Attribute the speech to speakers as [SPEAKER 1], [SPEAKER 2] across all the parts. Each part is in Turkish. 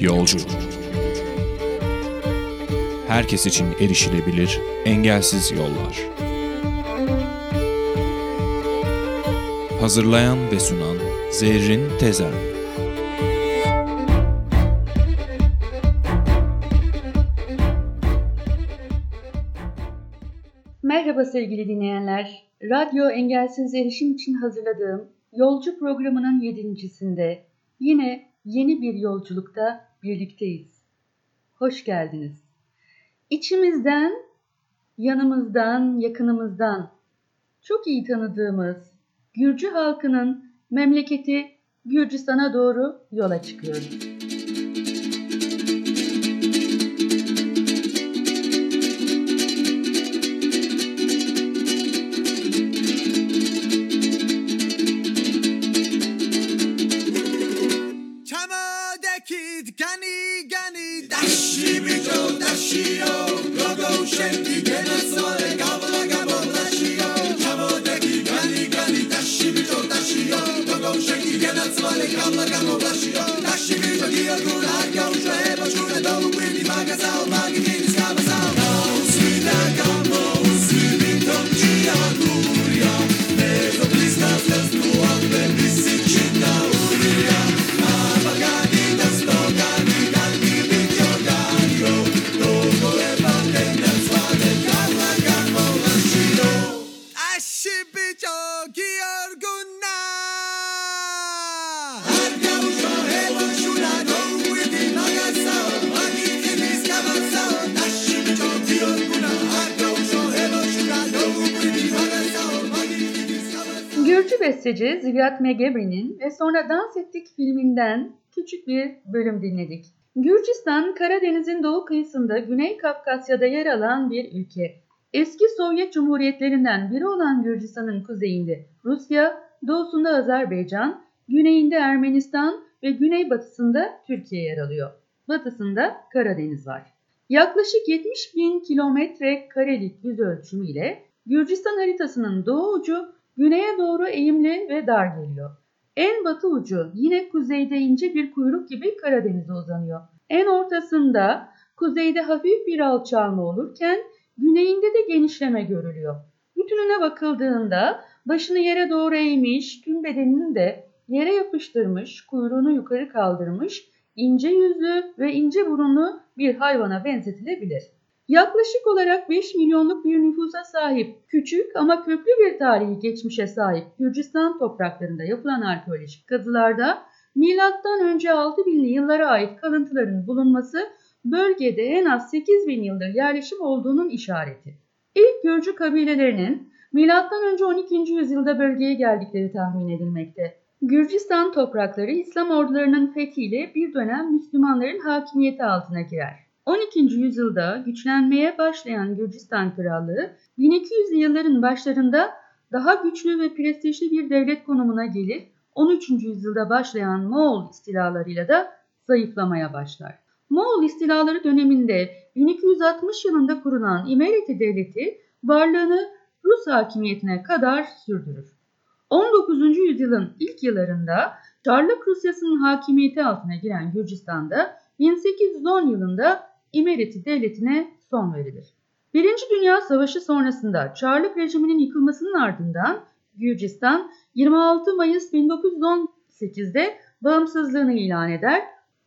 [SPEAKER 1] Yolcu Herkes için erişilebilir, engelsiz yollar. Hazırlayan ve sunan Zerrin Tezen
[SPEAKER 2] Merhaba sevgili dinleyenler. Radyo Engelsiz Erişim için hazırladığım Yolcu programının yedincisinde yine yeni bir yolculukta birlikteyiz. Hoş geldiniz. İçimizden, yanımızdan, yakınımızdan çok iyi tanıdığımız Gürcü halkının memleketi Gürcistan'a doğru yola çıkıyoruz. Megebri'nin ve sonra Dans Ettik filminden küçük bir bölüm dinledik. Gürcistan, Karadeniz'in doğu kıyısında Güney Kafkasya'da yer alan bir ülke. Eski Sovyet Cumhuriyetlerinden biri olan Gürcistan'ın kuzeyinde Rusya, doğusunda Azerbaycan, güneyinde Ermenistan ve güneybatısında Türkiye yer alıyor. Batısında Karadeniz var. Yaklaşık 70 bin kilometre karelik yüz ölçümü ile Gürcistan haritasının doğu ucu güneye doğru eğimli ve dar geliyor. En batı ucu yine kuzeyde ince bir kuyruk gibi Karadeniz'e uzanıyor. En ortasında kuzeyde hafif bir alçalma olurken güneyinde de genişleme görülüyor. Bütününe bakıldığında başını yere doğru eğmiş, tüm bedenini de yere yapıştırmış, kuyruğunu yukarı kaldırmış, ince yüzlü ve ince burunlu bir hayvana benzetilebilir. Yaklaşık olarak 5 milyonluk bir nüfusa sahip, küçük ama köklü bir tarihi geçmişe sahip Gürcistan topraklarında yapılan arkeolojik kazılarda milattan önce 6000'li yıllara ait kalıntıların bulunması bölgede en az 8000 yıldır yerleşim olduğunun işareti. İlk Gürcü kabilelerinin milattan önce 12. yüzyılda bölgeye geldikleri tahmin edilmekte. Gürcistan toprakları İslam ordularının fethiyle bir dönem Müslümanların hakimiyeti altına girer. 12. yüzyılda güçlenmeye başlayan Gürcistan Krallığı 1200'lü yılların başlarında daha güçlü ve prestijli bir devlet konumuna gelir. 13. yüzyılda başlayan Moğol istilalarıyla da zayıflamaya başlar. Moğol istilaları döneminde 1260 yılında kurulan İmereti Devleti varlığını Rus hakimiyetine kadar sürdürür. 19. yüzyılın ilk yıllarında Çarlık Rusyası'nın hakimiyeti altına giren Gürcistan'da 1810 yılında İmereti Devleti'ne son verilir. Birinci Dünya Savaşı sonrasında Çarlık rejiminin yıkılmasının ardından Gürcistan 26 Mayıs 1918'de bağımsızlığını ilan eder.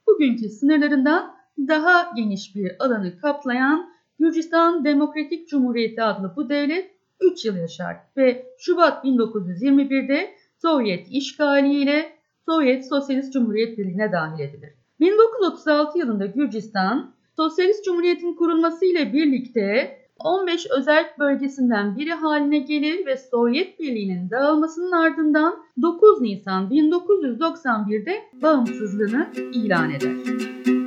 [SPEAKER 2] Bugünkü sınırlarından daha geniş bir alanı kaplayan Gürcistan Demokratik Cumhuriyeti adlı bu devlet 3 yıl yaşar ve Şubat 1921'de Sovyet işgaliyle Sovyet Sosyalist Cumhuriyet Birliği'ne dahil edilir. 1936 yılında Gürcistan Sosyalist Cumhuriyet'in kurulması ile birlikte 15 özel bölgesinden biri haline gelir ve Sovyet Birliği'nin dağılmasının ardından 9 Nisan 1991'de bağımsızlığını ilan eder.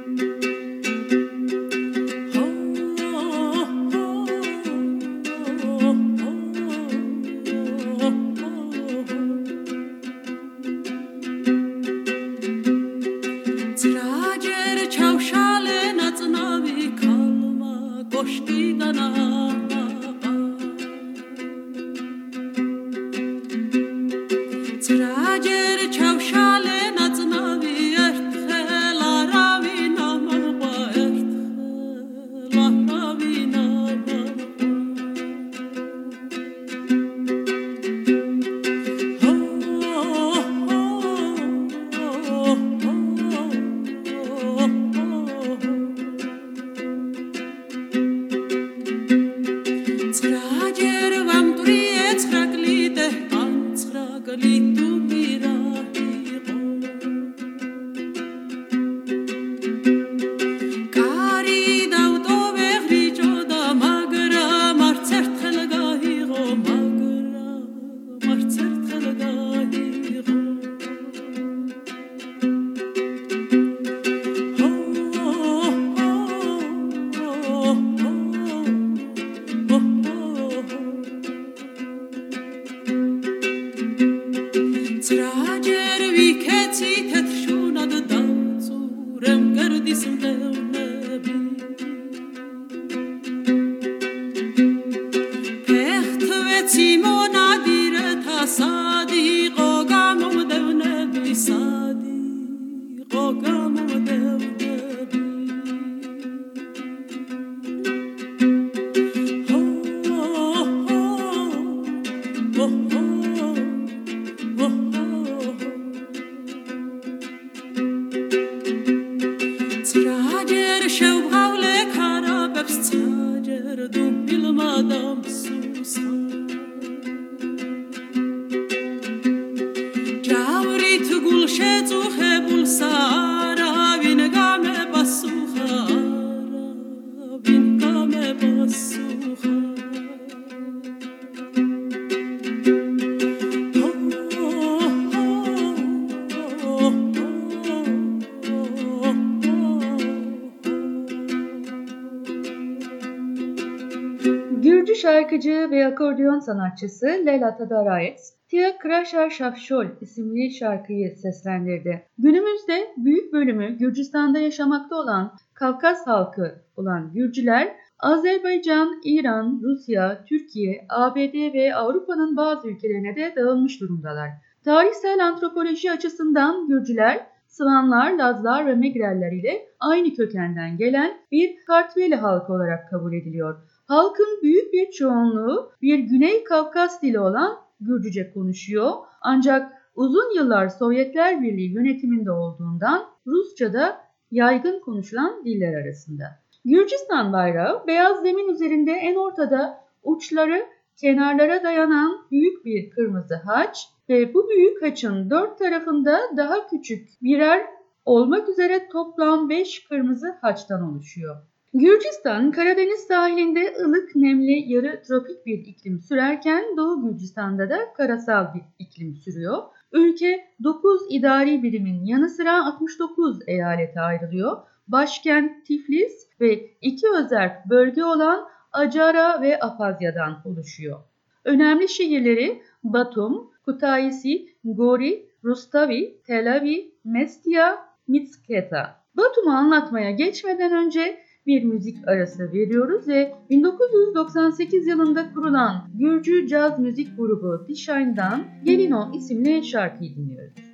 [SPEAKER 2] Sanatçısı Lela Tadaraetz, Tia Krasha Şafşol isimli şarkıyı seslendirdi. Günümüzde büyük bölümü Gürcistan'da yaşamakta olan Kafkas halkı olan Gürcüler, Azerbaycan, İran, Rusya, Türkiye, ABD ve Avrupa'nın bazı ülkelerine de dağılmış durumdalar. Tarihsel antropoloji açısından Gürcüler, Sıvanlar, Lazlar ve Megreller ile aynı kökenden gelen bir Kartveli halkı olarak kabul ediliyor. Halkın büyük bir çoğunluğu bir Güney Kafkas dili olan Gürcüce konuşuyor. Ancak uzun yıllar Sovyetler Birliği yönetiminde olduğundan Rusça da yaygın konuşulan diller arasında. Gürcistan bayrağı beyaz zemin üzerinde en ortada uçları kenarlara dayanan büyük bir kırmızı haç ve bu büyük haçın dört tarafında daha küçük birer olmak üzere toplam beş kırmızı haçtan oluşuyor. Gürcistan, Karadeniz sahilinde ılık, nemli, yarı tropik bir iklim sürerken Doğu Gürcistan'da da karasal bir iklim sürüyor. Ülke 9 idari birimin yanı sıra 69 eyalete ayrılıyor. Başkent Tiflis ve iki özerk bölge olan Acara ve Apazya'dan oluşuyor. Önemli şehirleri Batum, Kutaisi, Gori, Rustavi, Telavi, Mestia, Mitsketa. Batum'u anlatmaya geçmeden önce bir müzik arası veriyoruz ve 1998 yılında kurulan Gürcü caz müzik grubu Dishine'dan Gelino isimli şarkıyı dinliyoruz.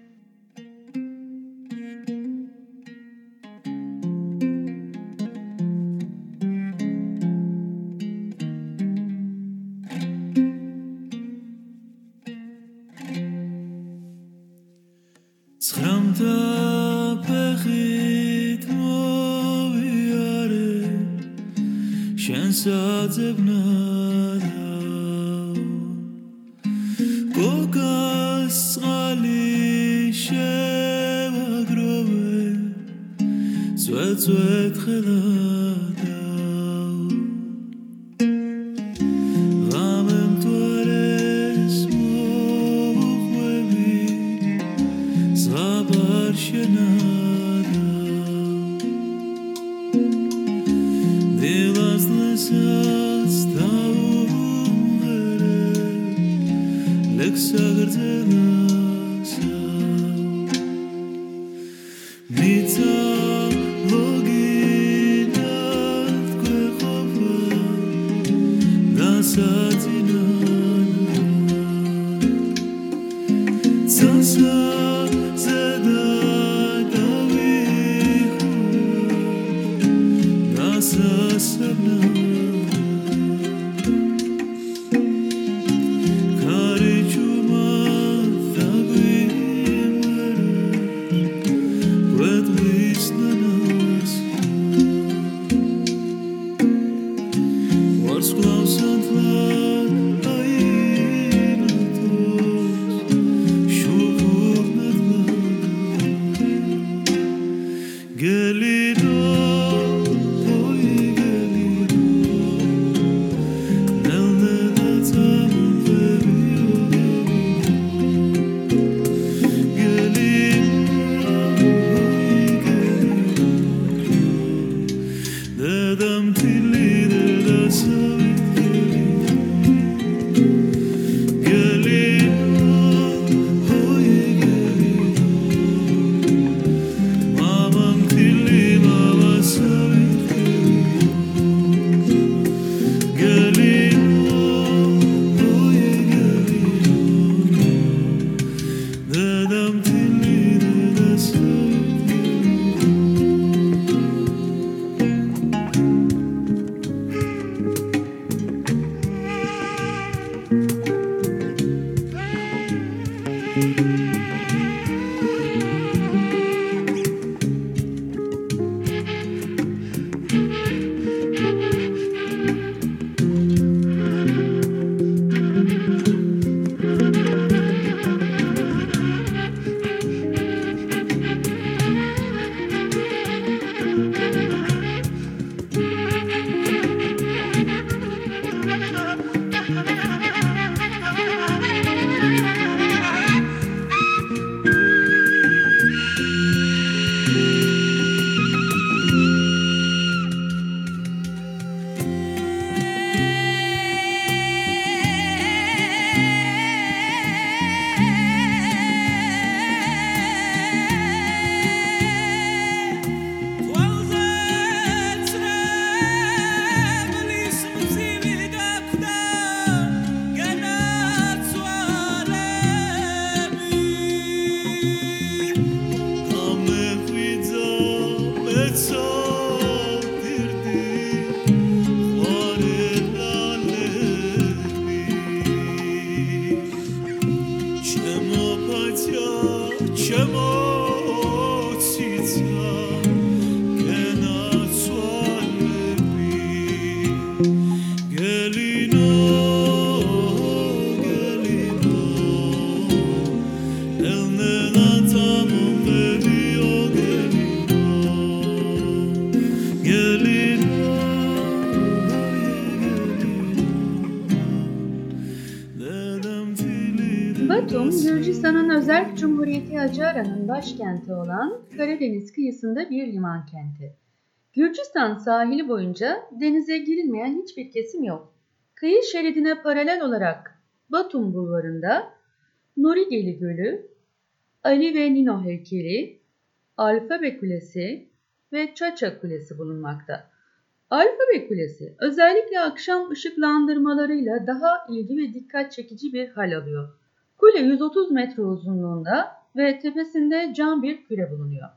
[SPEAKER 2] Başkenti olan Karadeniz kıyısında bir liman kenti. Gürcistan sahili boyunca denize girilmeyen hiçbir kesim yok. Kıyı şeridine paralel olarak Batum bulvarında Norigeli Gölü, Ali ve Nino heykeli, Alfabe Kulesi ve Çaça Kulesi bulunmakta. Alfabe Kulesi özellikle akşam ışıklandırmalarıyla daha ilgi ve dikkat çekici bir hal alıyor. Kule 130 metre uzunluğunda ve tepesinde cam bir küre bulunuyor.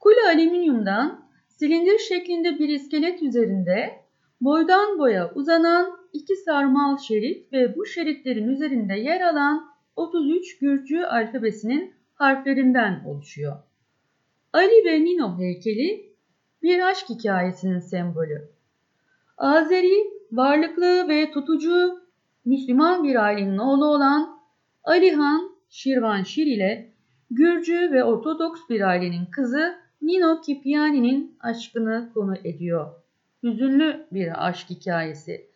[SPEAKER 2] Kule alüminyumdan silindir şeklinde bir iskelet üzerinde boydan boya uzanan iki sarmal şerit ve bu şeritlerin üzerinde yer alan 33 Gürcü alfabesinin harflerinden oluşuyor. Ali ve Nino heykeli bir aşk hikayesinin sembolü. Azeri, varlıklı ve tutucu Müslüman bir ailenin oğlu olan Ali Han Şirvanşir ile Gürcü ve Ortodoks bir ailenin kızı Nino Kipiani'nin aşkını konu ediyor. Hüzünlü bir aşk hikayesi.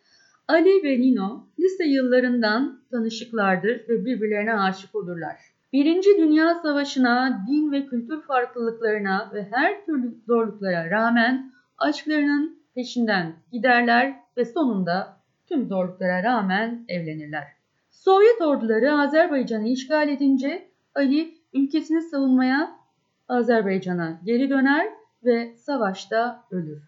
[SPEAKER 2] Ali ve Nino lise yıllarından tanışıklardır ve birbirlerine aşık olurlar. Birinci Dünya Savaşı'na, din ve kültür farklılıklarına ve her türlü zorluklara rağmen aşklarının peşinden giderler ve sonunda tüm zorluklara rağmen evlenirler. Sovyet orduları Azerbaycan'ı işgal edince Ali ülkesini savunmaya Azerbaycan'a geri döner ve savaşta ölür.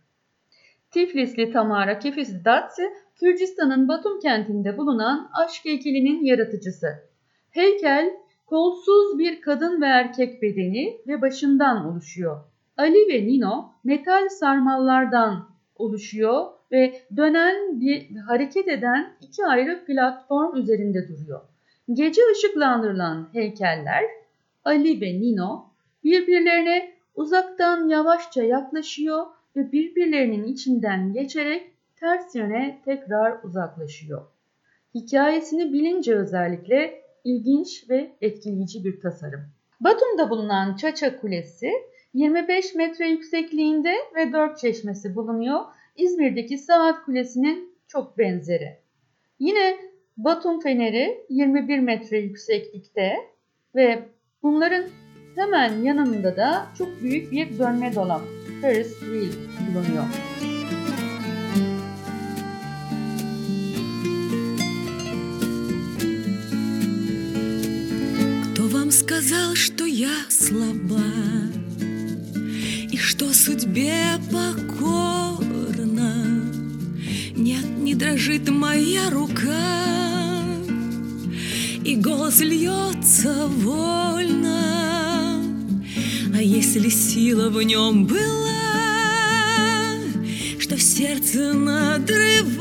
[SPEAKER 2] Tiflisli Tamara Kefisdatsi, Kürcistan'ın Batum kentinde bulunan aşk heykelinin yaratıcısı. Heykel kolsuz bir kadın ve erkek bedeni ve başından oluşuyor. Ali ve Nino metal sarmallardan oluşuyor ve dönen bir hareket eden iki ayrı platform üzerinde duruyor. Gece ışıklandırılan heykeller Ali ve Nino birbirlerine uzaktan yavaşça yaklaşıyor ve birbirlerinin içinden geçerek ters yöne tekrar uzaklaşıyor. Hikayesini bilince özellikle ilginç ve etkileyici bir tasarım. Batum'da bulunan Çaça Kulesi 25 metre yüksekliğinde ve 4 çeşmesi bulunuyor. İzmir'deki Saat Kulesi'nin çok benzeri. Yine Batum Feneri 21 metre yükseklikte ve bunların hemen yanında da çok büyük bir dönme dolap Ferris wheel bulunuyor.
[SPEAKER 3] Сказал, что я слаба И что судьбе покорна Нет, не дрожит моя рука И голос льется вольно А если сила в нем была Что сердце надрывает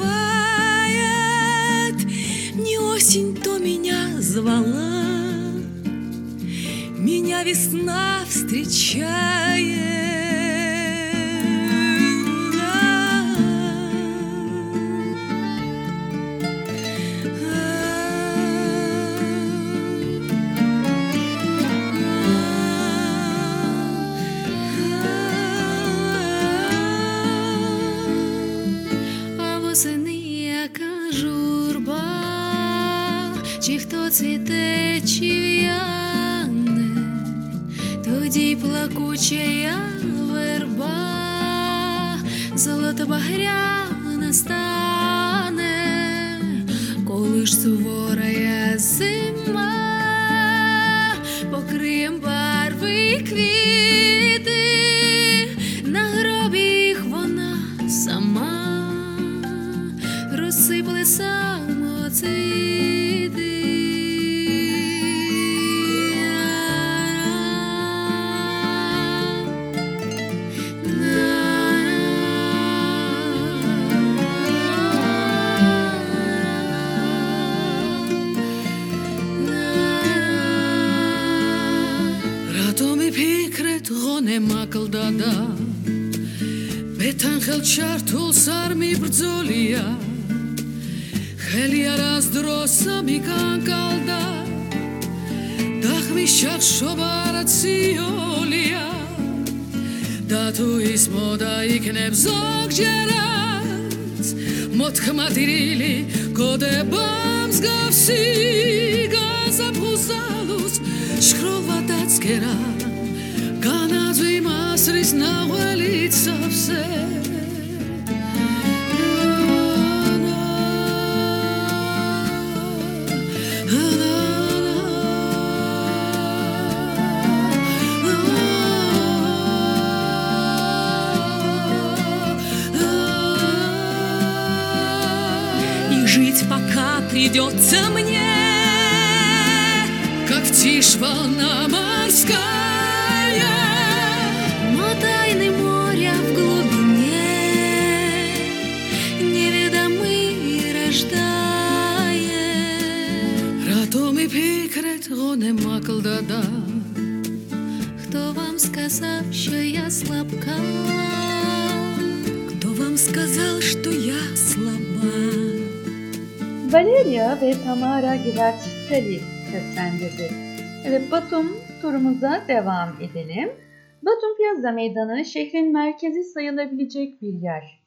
[SPEAKER 3] Не осень, то меня звала
[SPEAKER 4] Меня весна встречает. чаян верба, золотобагряна стане, коли ж суворо მადრილი გოდება მსგავსი გაზაფხულს შროვა დაცქერა განაძვი მასრის ნაღველი
[SPEAKER 2] ცავსე Ve Tamara Giracelli seslendirdi. Evet Batum turumuza devam edelim. Batum Piazza Meydanı şehrin merkezi sayılabilecek bir yer.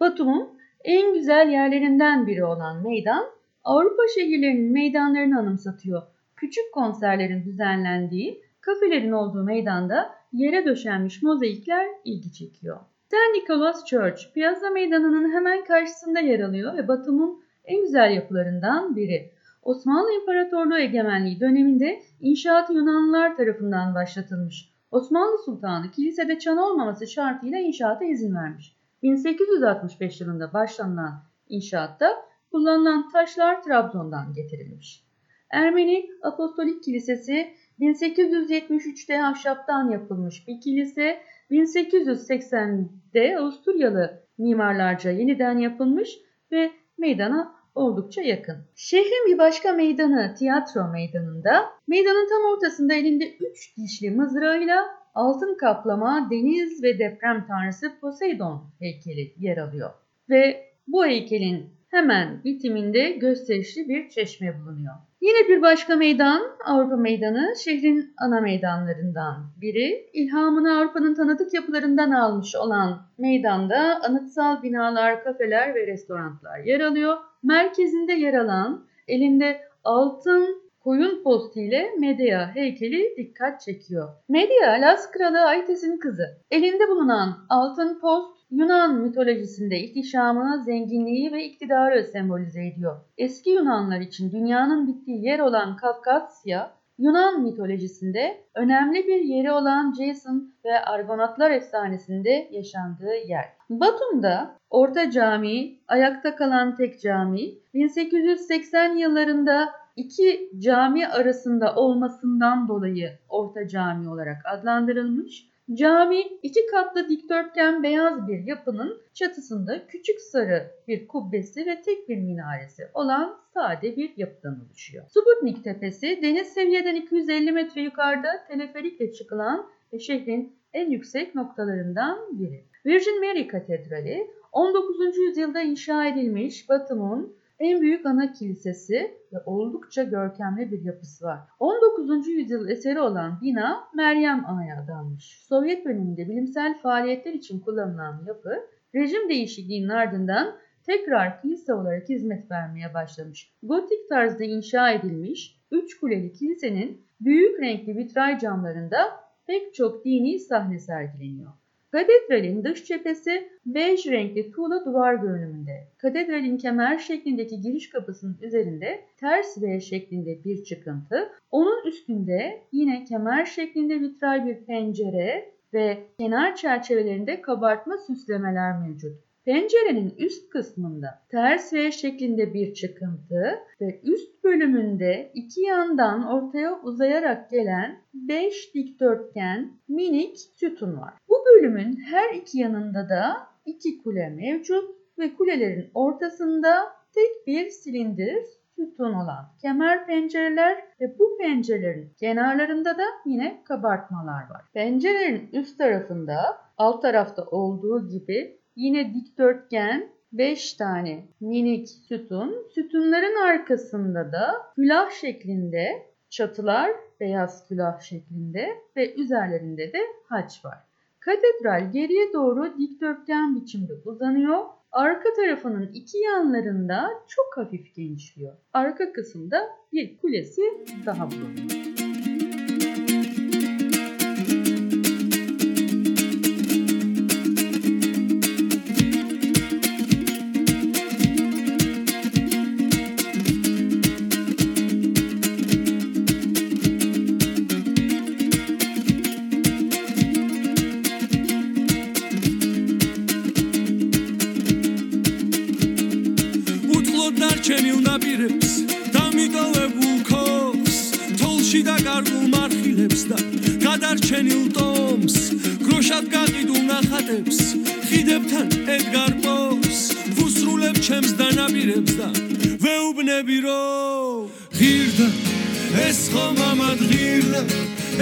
[SPEAKER 2] Batum'un en güzel yerlerinden biri olan meydan, Avrupa şehirlerinin meydanlarını anımsatıyor. Küçük konserlerin düzenlendiği, kafelerin olduğu meydanda yere döşenmiş mozaikler ilgi çekiyor. St. Nicholas Church, Piazza Meydanı'nın hemen karşısında yer alıyor ve Batum'un en güzel yapılarından biri. Osmanlı İmparatorluğu egemenliği döneminde inşaatı Yunanlılar tarafından başlatılmış. Osmanlı Sultanı kilisede çan olmaması şartıyla inşaata izin vermiş. 1865 yılında başlanılan inşaatta kullanılan taşlar Trabzon'dan getirilmiş. Ermeni Apostolik Kilisesi 1873'te ahşaptan yapılmış bir kilise, 1880'de Avusturyalı mimarlarca yeniden yapılmış ve meydana oldukça yakın. Şehrin bir başka meydanı tiyatro meydanında meydanın tam ortasında elinde üç dişli mızrağıyla altın kaplama deniz ve deprem tanrısı Poseidon heykeli yer alıyor. Ve bu heykelin hemen bitiminde gösterişli bir çeşme bulunuyor. Yine bir başka meydan Avrupa Meydanı şehrin ana meydanlarından biri. İlhamını Avrupa'nın tanıdık yapılarından almış olan meydanda anıtsal binalar, kafeler ve restoranlar yer alıyor. Merkezinde yer alan elinde altın koyun postu ile Medea heykeli dikkat çekiyor. Medea Las kralı Aites'in kızı. Elinde bulunan altın post Yunan mitolojisinde ihtişamı, zenginliği ve iktidarı sembolize ediyor. Eski Yunanlar için dünyanın bittiği yer olan Kafkasya, Yunan mitolojisinde önemli bir yeri olan Jason ve Argonatlar efsanesinde yaşandığı yer. Batum'da Orta Cami, ayakta kalan tek cami, 1880 yıllarında iki cami arasında olmasından dolayı Orta Cami olarak adlandırılmış Cami iki katlı dikdörtgen beyaz bir yapının çatısında küçük sarı bir kubbesi ve tek bir minaresi olan sade bir yapıdan oluşuyor. Subutnik Tepesi deniz seviyeden 250 metre yukarıda teleferikle çıkılan ve şehrin en yüksek noktalarından biri. Virgin Mary Katedrali 19. yüzyılda inşa edilmiş Batum'un en büyük ana kilisesi ve oldukça görkemli bir yapısı var. 19. yüzyıl eseri olan bina Meryem Ana'ya adanmış. Sovyet döneminde bilimsel faaliyetler için kullanılan yapı, rejim değişikliğinin ardından tekrar kilise olarak hizmet vermeye başlamış. Gotik tarzda inşa edilmiş 3 kuleli kilisenin büyük renkli vitray camlarında pek çok dini sahne sergileniyor. Katedralin dış cephesi bej renkli tuğla duvar görünümünde. Katedralin kemer şeklindeki giriş kapısının üzerinde ters V şeklinde bir çıkıntı, onun üstünde yine kemer şeklinde vitray bir pencere ve kenar çerçevelerinde kabartma süslemeler mevcut. Pencerenin üst kısmında ters V şeklinde bir çıkıntı ve üst bölümünde iki yandan ortaya uzayarak gelen 5 dikdörtgen minik sütun var. Bu bölümün her iki yanında da iki kule mevcut ve kulelerin ortasında tek bir silindir sütun olan kemer pencereler ve bu pencerelerin kenarlarında da yine kabartmalar var. Pencerelerin üst tarafında alt tarafta olduğu gibi Yine dikdörtgen 5 tane minik sütun. Sütunların arkasında da külah şeklinde çatılar beyaz külah şeklinde ve üzerlerinde de haç var. Katedral geriye doğru dikdörtgen biçimde uzanıyor. Arka tarafının iki yanlarında çok hafif genişliyor. Arka kısımda bir kulesi daha bulunuyor.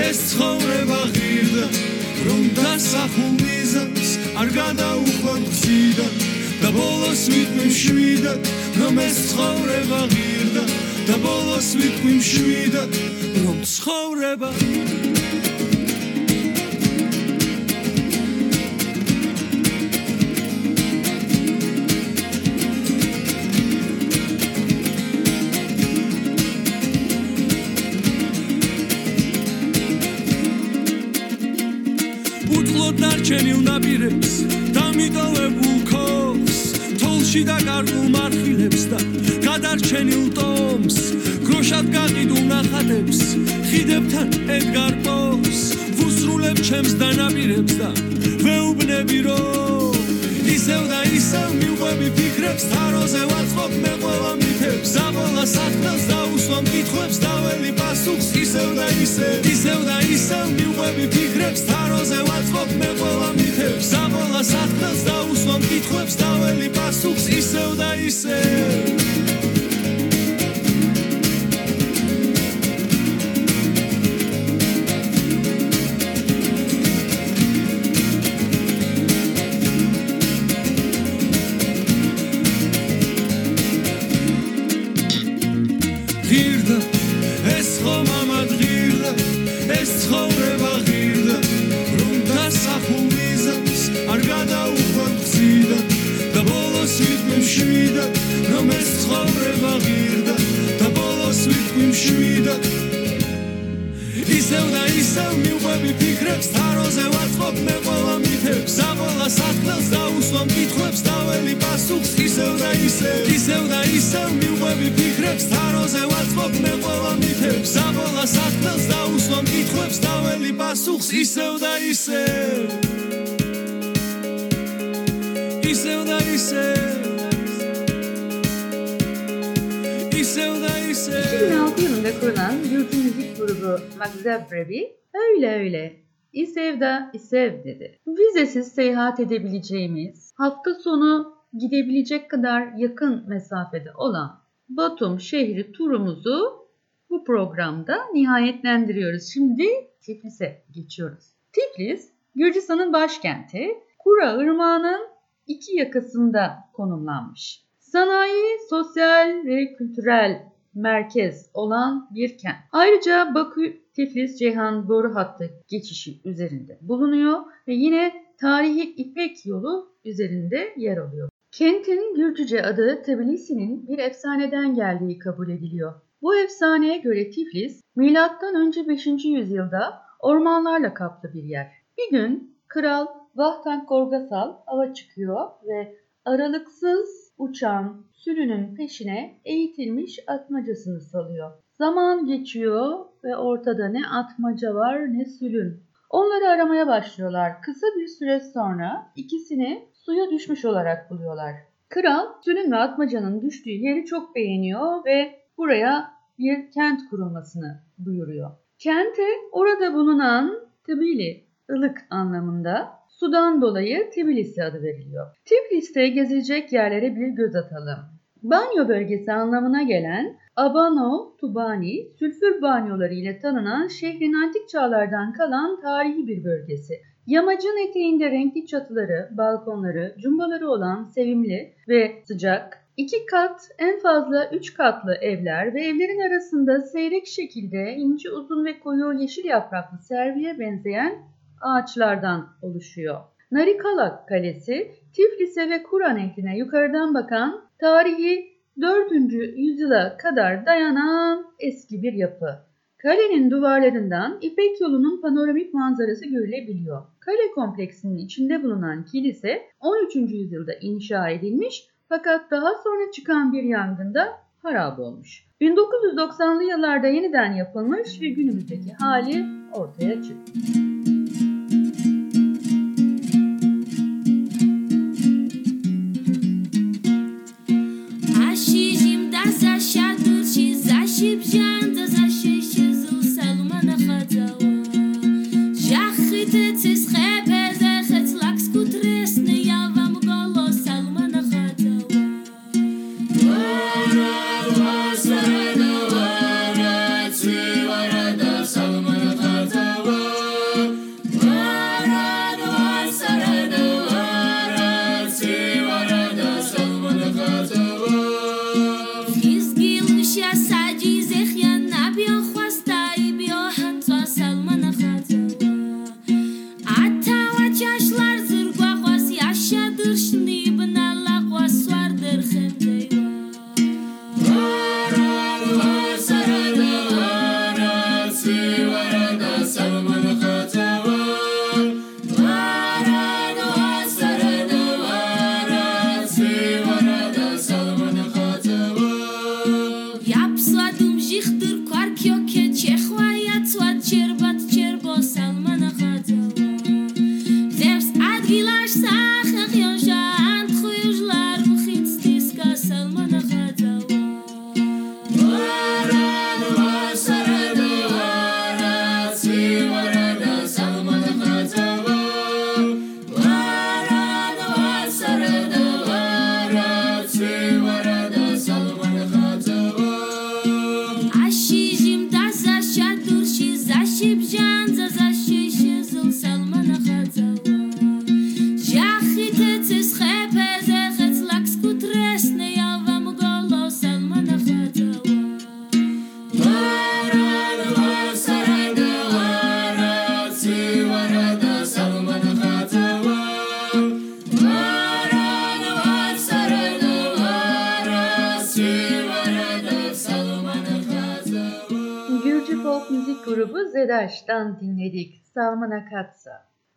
[SPEAKER 5] ეს ცხოვრება ღირდა რომ დასახულ მიზანს არ გადაუხვად გზიდა და ბოლოს ვიტყვი მშვიდად რომ ეს ცხოვრება ღირდა და ბოლოს ვიტყვი მშვიდად რომ ცხოვრება ჩემი უნაპირებს დამიტოვებულ ქოს თოლში და კარგულ მარხილებს და გადარჩენილ ტომს. გროშად გაყიდულ ნახატებს ხიდებთან ედგარ პოს. ვუსრულებ ჩემს დანაპირებს და ვეუბნები რომ ისევ და ისევ მიყვები ფიქრებს თაროზე ვაწყობ მე ყველა მითებს. ზაბოლა საქმელს დაუსვამ კითხვებს დაველი პასუხს ისევ და ისევ ისევ და ისევ მიყვები ფიქრებს თაროზე ვაწყობ მე ყველა მითებს. ზაბოლა საქმელს დაუსვამ კითხვებს დაველი პასუხს ისევ და ისევ istev İstev da istev İstev da istev
[SPEAKER 2] 2006 yılında kurulan Yurtun Müzik Grubu Magda Brevi öyle öyle İsevda İsev dedi. Vizesiz seyahat edebileceğimiz, hafta sonu gidebilecek kadar yakın mesafede olan Batum şehri turumuzu bu programda nihayetlendiriyoruz. Şimdi Tiflis'e geçiyoruz. Tiflis, Gürcistan'ın başkenti, Kura Irmağı'nın iki yakasında konumlanmış. Sanayi, sosyal ve kültürel merkez olan bir kent. Ayrıca Bakü Tiflis Ceyhan boru hattı geçişi üzerinde bulunuyor ve yine tarihi İpek yolu üzerinde yer alıyor. Kentin Gürcüce adı Tbilisi'nin bir efsaneden geldiği kabul ediliyor. Bu efsaneye göre Tiflis, M.Ö. 5. yüzyılda ormanlarla kaplı bir yer. Bir gün Kral Vahtan Gorgasal ava çıkıyor ve aralıksız uçan sürünün peşine eğitilmiş atmacasını salıyor. Zaman geçiyor ve ortada ne atmaca var ne sülün. Onları aramaya başlıyorlar. Kısa bir süre sonra ikisini suya düşmüş olarak buluyorlar. Kral sülün ve atmacanın düştüğü yeri çok beğeniyor ve buraya bir kent kurulmasını buyuruyor. Kente orada bulunan Tibili, ılık anlamında sudan dolayı Tbilisi adı veriliyor. Tbilis'te gezilecek yerlere bir göz atalım. Banyo bölgesi anlamına gelen Abano, Tubani, sülfür banyoları ile tanınan şehrin antik çağlardan kalan tarihi bir bölgesi. Yamacın eteğinde renkli çatıları, balkonları, cumbaları olan sevimli ve sıcak, iki kat en fazla üç katlı evler ve evlerin arasında seyrek şekilde ince uzun ve koyu yeşil yapraklı serviye benzeyen ağaçlardan oluşuyor. Narikala Kalesi, Tiflis'e ve Kura Nehri'ne yukarıdan bakan tarihi 4. yüzyıla kadar dayanan eski bir yapı. Kalenin duvarlarından İpek yolunun panoramik manzarası görülebiliyor. Kale kompleksinin içinde bulunan kilise 13. yüzyılda inşa edilmiş fakat daha sonra çıkan bir yangında harap olmuş. 1990'lı yıllarda yeniden yapılmış ve günümüzdeki hali ortaya çıktı. Zedaş'tan dinledik. Salman Akatsa.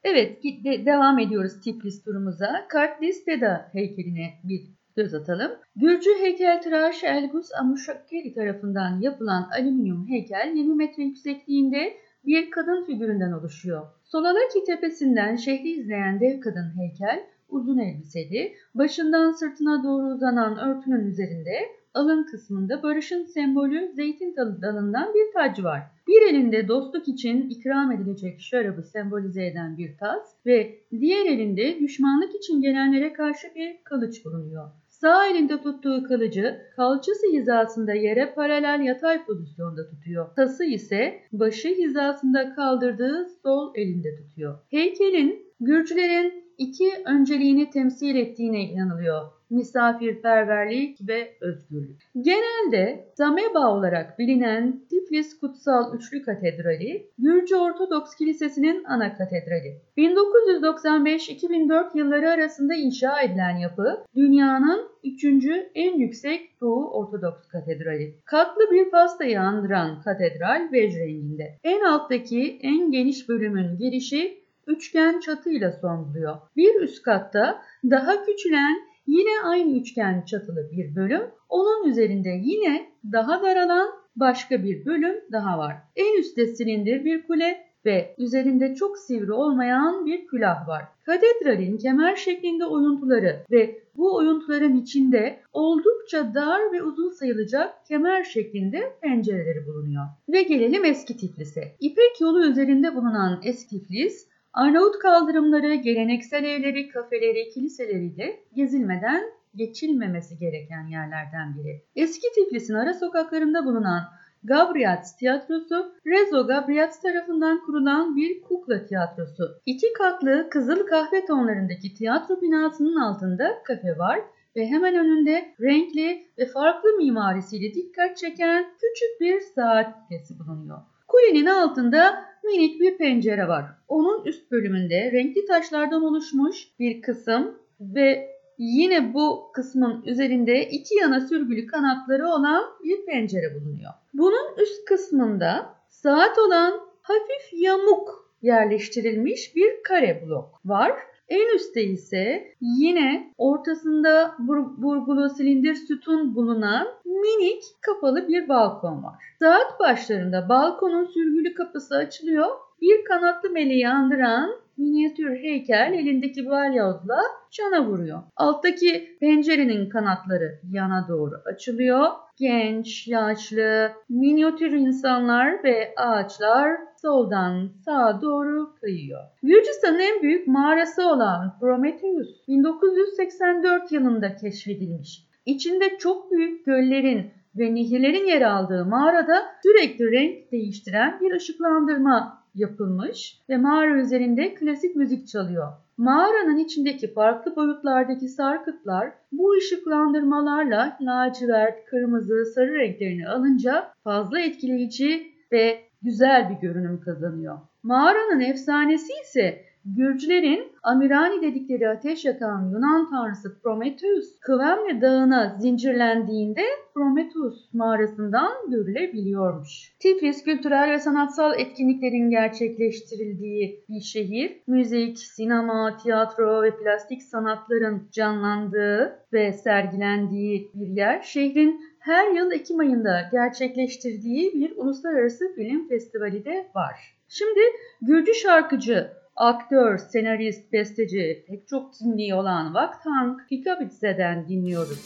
[SPEAKER 2] Evet de- devam ediyoruz Tiflis turumuza. Kartlis Deda heykeline bir göz atalım. Gürcü heykeltıraş Elgus Amuşakkeli tarafından yapılan alüminyum heykel 20 metre yüksekliğinde bir kadın figüründen oluşuyor. Solalaki tepesinden şehri izleyen dev kadın heykel uzun elbiseli, başından sırtına doğru uzanan örtünün üzerinde alın kısmında barışın sembolü zeytin dalı- dalından bir tacı var. Bir elinde dostluk için ikram edilecek şarabı sembolize eden bir tas ve diğer elinde düşmanlık için gelenlere karşı bir kılıç bulunuyor. Sağ elinde tuttuğu kılıcı kalçası hizasında yere paralel yatay pozisyonda tutuyor. Tası ise başı hizasında kaldırdığı sol elinde tutuyor. Heykelin Gürcülerin iki önceliğini temsil ettiğine inanılıyor. Misafirperverlik ve özgürlük. Genelde Zameba olarak bilinen Tiflis Kutsal Üçlü Katedrali, Gürcü Ortodoks Kilisesi'nin ana katedrali. 1995-2004 yılları arasında inşa edilen yapı, dünyanın üçüncü en yüksek Doğu Ortodoks Katedrali. Katlı bir pastayı andıran katedral bej renginde. En alttaki en geniş bölümün girişi üçgen çatıyla son buluyor. Bir üst katta daha küçülen yine aynı üçgen çatılı bir bölüm, onun üzerinde yine daha daralan başka bir bölüm daha var. En üstte silindir bir kule ve üzerinde çok sivri olmayan bir külah var. Katedralin kemer şeklinde oyuntuları ve bu oyuntuların içinde oldukça dar ve uzun sayılacak kemer şeklinde pencereleri bulunuyor. Ve gelelim eski Tiflis'e. İpek yolu üzerinde bulunan eski Tiflis, Arnavut kaldırımları, geleneksel evleri, kafeleri, kiliseleriyle gezilmeden geçilmemesi gereken yerlerden biri. Eski Tiflis'in ara sokaklarında bulunan Gabriats tiyatrosu, Rezo Gabriats tarafından kurulan bir kukla tiyatrosu. İki katlı kızıl kahve tonlarındaki tiyatro binasının altında kafe var ve hemen önünde renkli ve farklı mimarisiyle dikkat çeken küçük bir saat kulesi bulunuyor. Kulenin altında minik bir pencere var. Onun üst bölümünde renkli taşlardan oluşmuş bir kısım ve yine bu kısmın üzerinde iki yana sürgülü kanatları olan bir pencere bulunuyor. Bunun üst kısmında saat olan hafif yamuk yerleştirilmiş bir kare blok var. En üstte ise yine ortasında bur- burgulu silindir sütun bulunan minik kapalı bir balkon var. Saat başlarında balkonun sürgülü kapısı açılıyor. Bir kanatlı meleği andıran minyatür heykel elindeki balyozla cana vuruyor. Alttaki pencerenin kanatları yana doğru açılıyor. Genç, yaşlı, minyatür insanlar ve ağaçlar soldan sağa doğru kayıyor. Gürcistan'ın en büyük mağarası olan Prometheus 1984 yılında keşfedilmiş. İçinde çok büyük göllerin ve nehirlerin yer aldığı mağarada sürekli renk değiştiren bir ışıklandırma yapılmış ve mağara üzerinde klasik müzik çalıyor. Mağaranın içindeki farklı boyutlardaki sarkıtlar bu ışıklandırmalarla lacivert, kırmızı, sarı renklerini alınca fazla etkileyici ve güzel bir görünüm kazanıyor. Mağaranın efsanesi ise Gürcülerin Amirani dedikleri ateş yakan Yunan tanrısı Prometheus Kıvemli Dağı'na zincirlendiğinde Prometheus mağarasından görülebiliyormuş. Tiflis kültürel ve sanatsal etkinliklerin gerçekleştirildiği bir şehir. Müzik, sinema, tiyatro ve plastik sanatların canlandığı ve sergilendiği bir yer. Şehrin her yıl Ekim ayında gerçekleştirdiği bir uluslararası film festivali de var. Şimdi Gürcü şarkıcı aktör, senarist, besteci, pek çok kimliği olan Vaktank Kikabitse'den dinliyoruz.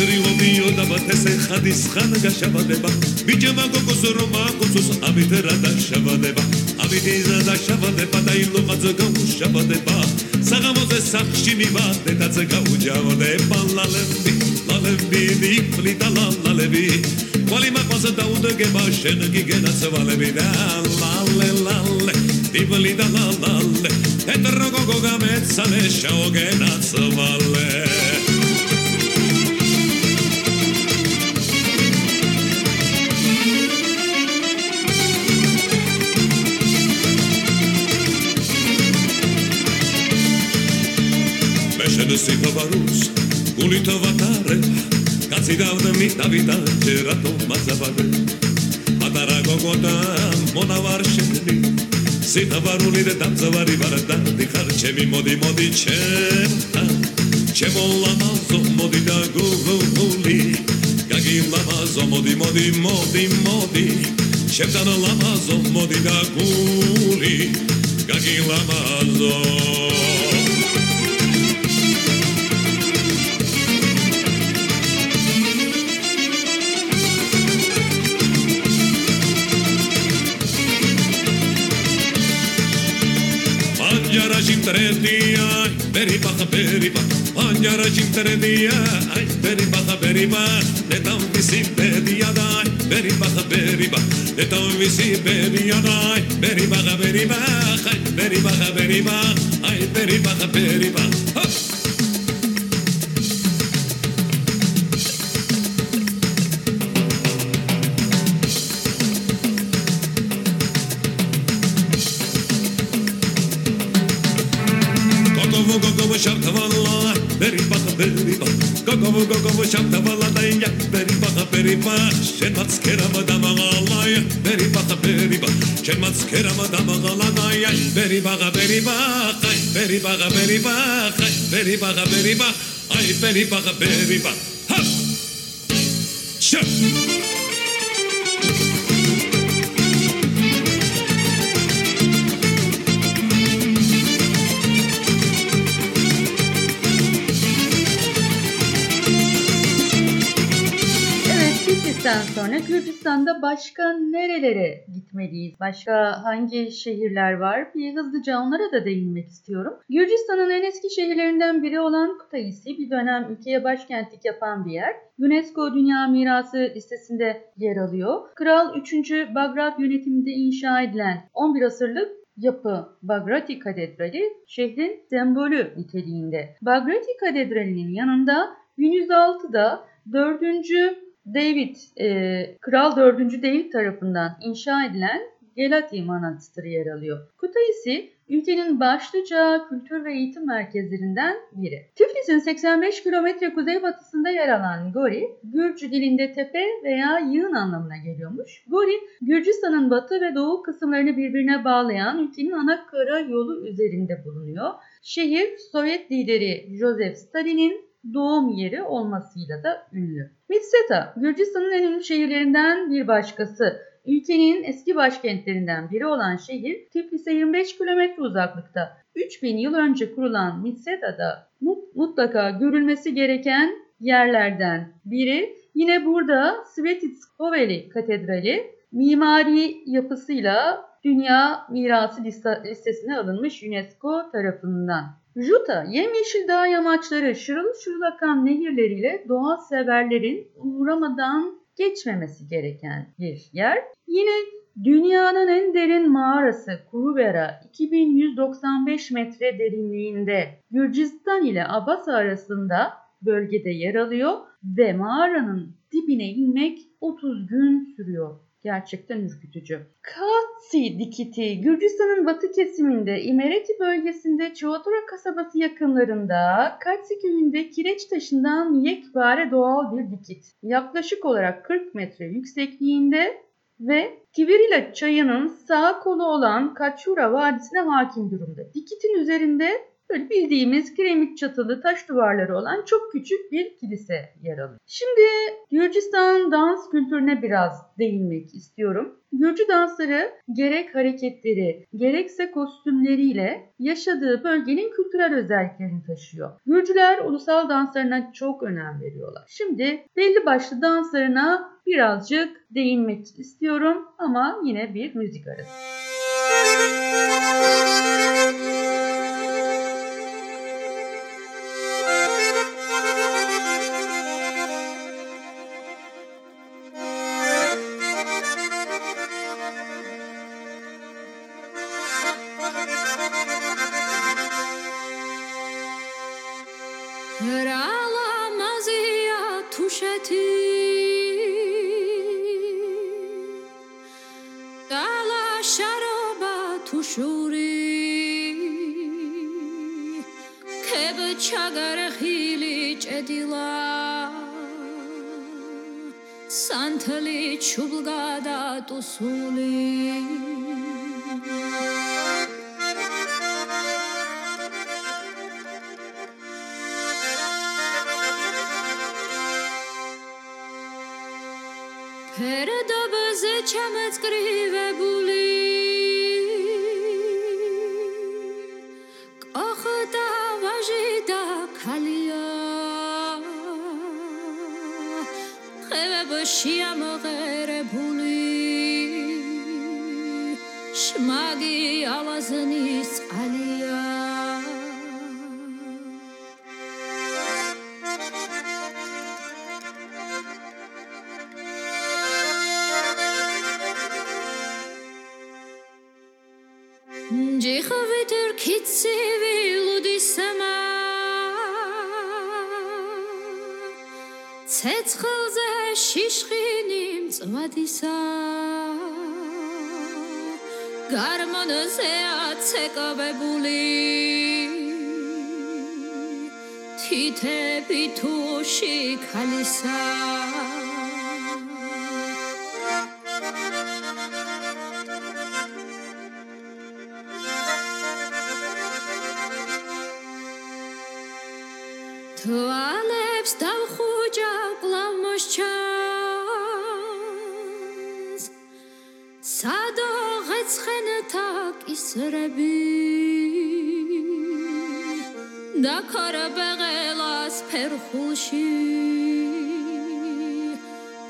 [SPEAKER 5] ეთრიობიო და ბათესე ხადის ხანგა შაბადება ბიჭება გოგოს რომა გოსოს ამით რა და ავიდინზა და შაბადება და ილოყაძე გაუშაბადება საღამოზე სახლში მივადე და წგაუჯავდება ლალები ლალები ვიფლი და ლალები ყველი მაყვაზე დაუდეგება შენ გიგენაცვალები და ლალე ლალე ვიფლი და ლალე თეთრ გოგოგა მეცალე შაოგენაცვალე შენ სიფაბარუს გულით ვატარე კაცი დავდმი დავიდა ჯერატო მაზაბარე პატარა გოგონა მონავარ შენი სიფაბარული და დამზავარი ვარ და დიხარ ჩემი მოდი მოდი ჩემთან ჩემო ლამაზო მოდი და გუგული გაგი ლამაზო მოდი მოდი მოდი მოდი. ჩემთან ლამაზო მოდი და გული. გაგი τρέντια, περίπαθα, περίπα. Πάντια ρόχι τρέντια, περίπαθα, περίπα. Δεν τα μισή παιδιά, δάι, περίπαθα, περίπα. Δεν τα μισή παιδιά, δάι, περίπαθα, περίπα. Χάι, περίπαθα, περίπα. Αι, περίπαθα, περίπα. ჩემაც ქერამა დამაღალაი ბერი ბახა ბერი ბახა. ჩემაც ქერამა დამაღალანაი ბერი ბახა ბერი ბახა ბერი ბახა ბერი ბახა ბერი ბახა ბერი ბახა. აი ბერი ბახა ბერი
[SPEAKER 2] ბახა. Tiflis'ten sonra Gürcistan'da başka nerelere gitmeliyiz? Başka hangi şehirler var? Bir hızlıca onlara da değinmek istiyorum. Gürcistan'ın en eski şehirlerinden biri olan Kutaisi bir dönem ülkeye başkentlik yapan bir yer. UNESCO Dünya Mirası listesinde yer alıyor. Kral 3. Bagrat yönetiminde inşa edilen 11 asırlık yapı Bagrati Katedrali şehrin sembolü niteliğinde. Bagrati Katedrali'nin yanında 1106'da 4. David, e, Kral 4. David tarafından inşa edilen Gelati Manastırı yer alıyor. Kutaisi ülkenin başlıca kültür ve eğitim merkezlerinden biri. Tiflis'in 85 kilometre kuzeybatısında yer alan Gori, Gürcü dilinde tepe veya yığın anlamına geliyormuş. Gori, Gürcistan'ın batı ve doğu kısımlarını birbirine bağlayan ülkenin ana kara yolu üzerinde bulunuyor. Şehir, Sovyet lideri Joseph Stalin'in doğum yeri olmasıyla da ünlü. Mitseta, Gürcistan'ın en ünlü şehirlerinden bir başkası. Ülkenin eski başkentlerinden biri olan şehir Tiflis'e 25 kilometre uzaklıkta. 3000 yıl önce kurulan Mitseta'da mutlaka görülmesi gereken yerlerden biri. Yine burada Svetitskhoveli Katedrali mimari yapısıyla Dünya Mirası listesine alınmış UNESCO tarafından. Juta, yemyeşil dağ yamaçları, şırıl şırıl akan nehirleriyle doğa severlerin uğramadan geçmemesi gereken bir yer. Yine dünyanın en derin mağarası Kurubera 2195 metre derinliğinde Gürcistan ile Abas arasında bölgede yer alıyor ve mağaranın dibine inmek 30 gün sürüyor. Gerçekten ürkütücü. Katsi dikiti Gürcistan'ın batı kesiminde İmereti bölgesinde Çuvatura kasabası yakınlarında Katsi köyünde kireç taşından yekpare doğal bir dikit. Yaklaşık olarak 40 metre yüksekliğinde ve Kivirila çayının sağ kolu olan Kaçura Vadisi'ne hakim durumda. Dikitin üzerinde böyle bildiğimiz kiremit çatılı taş duvarları olan çok küçük bir kilise yer alıyor. Şimdi Gürcistan dans kültürüne biraz değinmek istiyorum. Gürcü dansları gerek hareketleri gerekse kostümleriyle yaşadığı bölgenin kültürel özelliklerini taşıyor. Gürcüler ulusal danslarına çok önem veriyorlar. Şimdi belli başlı danslarına birazcık değinmek istiyorum ama yine bir müzik arası.
[SPEAKER 3] ჩაგარხილი ჭედილა. სანთლი ჩუბლგადა ტუსული. ფერდობზე ჩამეწკრივებული აზნის წყალია.
[SPEAKER 6] ჯიხავით რქიცივი ლუდისამა ცეცხლზე შიშხინი მწვადისა გარმონზე აცეკავებული. თითები თუში ქალისა და ქარბეღელას ფერხულში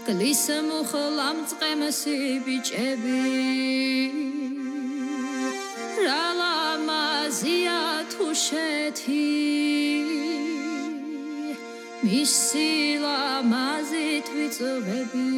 [SPEAKER 6] გლის მუხლამ წემსი ბიჭები რა ლამაზია თუშეთი მისი ლამაზით ვიწვევები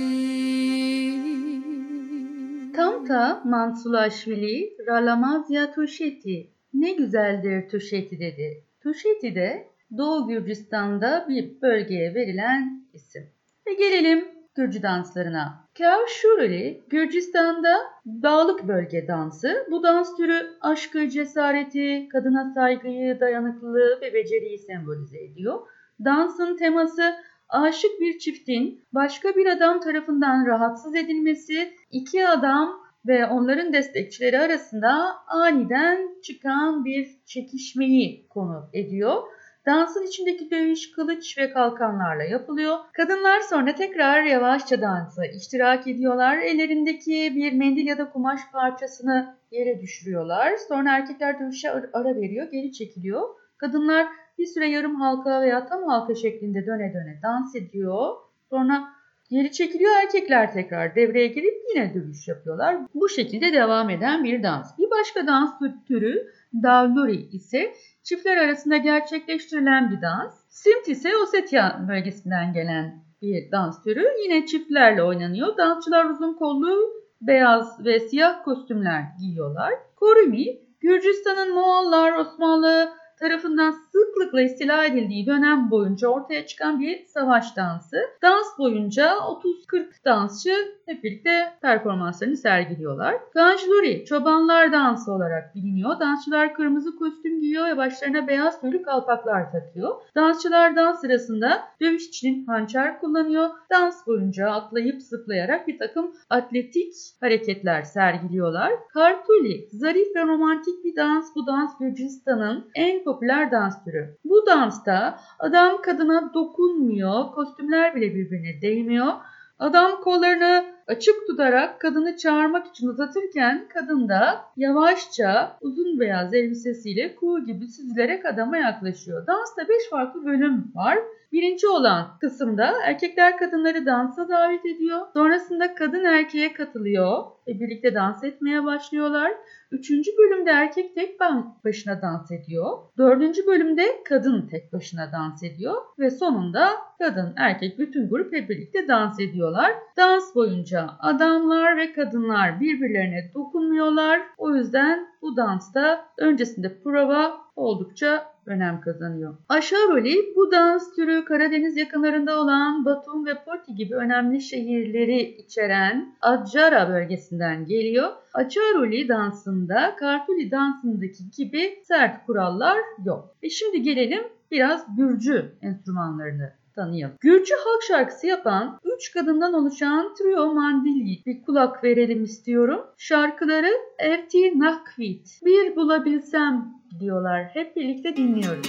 [SPEAKER 2] Tamta Mansulaşvili Ralamazya Tuşeti. Ne güzeldir Tuşeti dedi. Tuşeti de Doğu Gürcistan'da bir bölgeye verilen isim. Ve gelelim Gürcü danslarına. Kavşuruli Gürcistan'da dağlık bölge dansı. Bu dans türü aşkı, cesareti, kadına saygıyı, dayanıklılığı ve beceriyi sembolize ediyor. Dansın teması aşık bir çiftin başka bir adam tarafından rahatsız edilmesi, iki adam ve onların destekçileri arasında aniden çıkan bir çekişmeyi konu ediyor. Dansın içindeki dövüş kılıç ve kalkanlarla yapılıyor. Kadınlar sonra tekrar yavaşça dansa iştirak ediyorlar. Ellerindeki bir mendil ya da kumaş parçasını yere düşürüyorlar. Sonra erkekler dövüşe ar- ara veriyor, geri çekiliyor. Kadınlar bir süre yarım halka veya tam halka şeklinde döne döne dans ediyor. Sonra geri çekiliyor erkekler tekrar devreye girip yine dövüş yapıyorlar. Bu şekilde devam eden bir dans. Bir başka dans türü Davluri ise çiftler arasında gerçekleştirilen bir dans. Simt ise Ossetya bölgesinden gelen bir dans türü. Yine çiftlerle oynanıyor. Dansçılar uzun kollu beyaz ve siyah kostümler giyiyorlar. Korumi, Gürcistan'ın Moğollar, Osmanlı tarafından sıklıkla istila edildiği dönem boyunca ortaya çıkan bir savaş dansı. Dans boyunca 30-40 dansçı hep birlikte performanslarını sergiliyorlar. Ganjluri, çobanlar dansı olarak biliniyor. Dansçılar kırmızı kostüm giyiyor ve başlarına beyaz tüylü kalpaklar takıyor. Dansçılar dans sırasında dövüş için hançer kullanıyor. Dans boyunca atlayıp zıplayarak bir takım atletik hareketler sergiliyorlar. Kartuli, zarif ve romantik bir dans. Bu dans Gürcistan'ın en popüler dans türü. Bu dansta adam kadına dokunmuyor, kostümler bile birbirine değmiyor. Adam kollarını açık tutarak kadını çağırmak için uzatırken kadın da yavaşça uzun beyaz elbisesiyle kuğu gibi süzülerek adama yaklaşıyor. Dansta 5 farklı bölüm var. Birinci olan kısımda erkekler kadınları dansa davet ediyor. Sonrasında kadın erkeğe katılıyor ve birlikte dans etmeye başlıyorlar. Üçüncü bölümde erkek tek başına dans ediyor. Dördüncü bölümde kadın tek başına dans ediyor. Ve sonunda kadın erkek bütün grup hep birlikte dans ediyorlar. Dans boyunca adamlar ve kadınlar birbirlerine dokunmuyorlar. O yüzden bu dansta öncesinde prova oldukça önem kazanıyor. Aşaroli bu dans türü Karadeniz yakınlarında olan Batum ve Poti gibi önemli şehirleri içeren Adjara bölgesinden geliyor. Aşaroli dansında Kartuli dansındaki gibi sert kurallar yok. E şimdi gelelim biraz Gürcü enstrümanlarını tanıyalım. Gürcü halk şarkısı yapan 3 kadından oluşan trio mandili bir kulak verelim istiyorum. Şarkıları Erti Nakvit. Bir bulabilsem diyorlar. Hep birlikte dinliyoruz.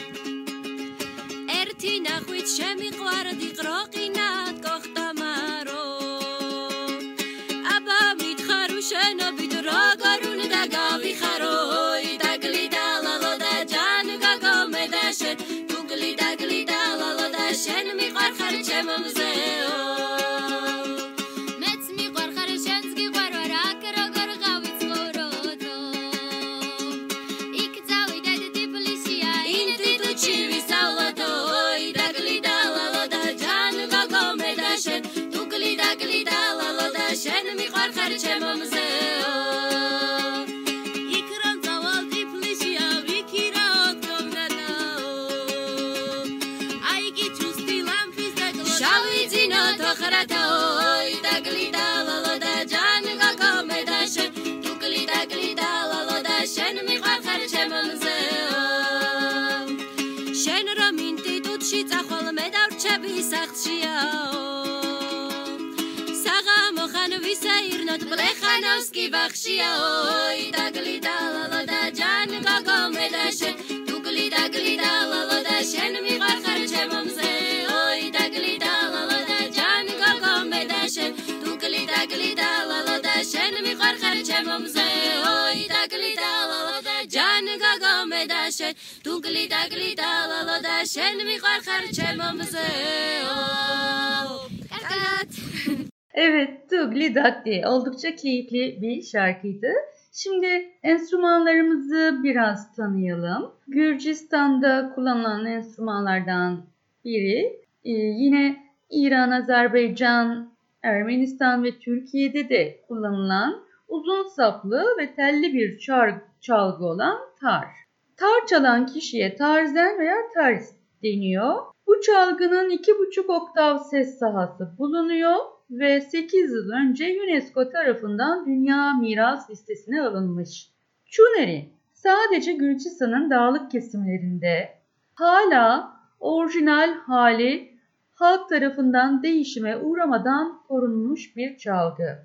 [SPEAKER 6] გიძინო თოხრათო ი დაკლიდა ლალო და ჯან გაკომე და შენ დუკლი დაკლიდა ლალო და შენ მიყარხარ ჩემო მზეო შენ რომ
[SPEAKER 3] ინტიტუტში წახვალ მე დავრჩები სახლშიაო საღამო ხან ვისაირნოთ ბლეხანოვსკი ბახშიაო ი დაკლიდა ლალო და ჯან გაკომე და შენ დუკლი დაკლიდა ლალო და შენ მიყარხარ ჩემო მზეო تقليدا لالا دا شن مي خرخر شمم زي اوي تقليدا لالا دا جان غاغا مي دا شن تقلي تقليدا لالا دا
[SPEAKER 2] Evet, Dugli Dugli oldukça keyifli bir şarkıydı. Şimdi enstrümanlarımızı biraz tanıyalım. Gürcistan'da kullanılan enstrümanlardan biri. Ee, yine İran, Azerbaycan Ermenistan ve Türkiye'de de kullanılan uzun saplı ve telli bir çar- çalgı olan tar. Tar çalan kişiye tarzen veya tarz deniyor. Bu çalgının iki buçuk oktav ses sahası bulunuyor ve 8 yıl önce UNESCO tarafından Dünya Miras Listesi'ne alınmış. Çuneri sadece Gürcistan'ın dağlık kesimlerinde hala orijinal hali halk tarafından değişime uğramadan korunmuş bir çalgı.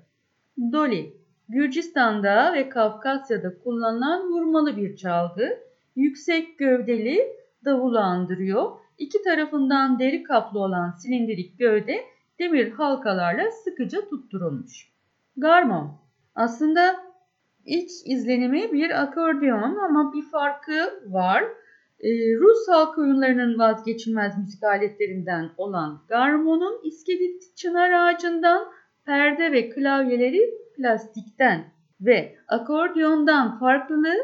[SPEAKER 2] Doli, Gürcistan'da ve Kafkasya'da kullanılan vurmalı bir çalgı. Yüksek gövdeli davulu andırıyor. İki tarafından deri kaplı olan silindirik gövde demir halkalarla sıkıca tutturulmuş. Garmon aslında iç izlenimi bir akordeon ama bir farkı var. Ee, Rus halk oyunlarının vazgeçilmez müzik aletlerinden olan garmonun iskelet çınar ağacından, perde ve klavyeleri plastikten ve akordeondan farklılığı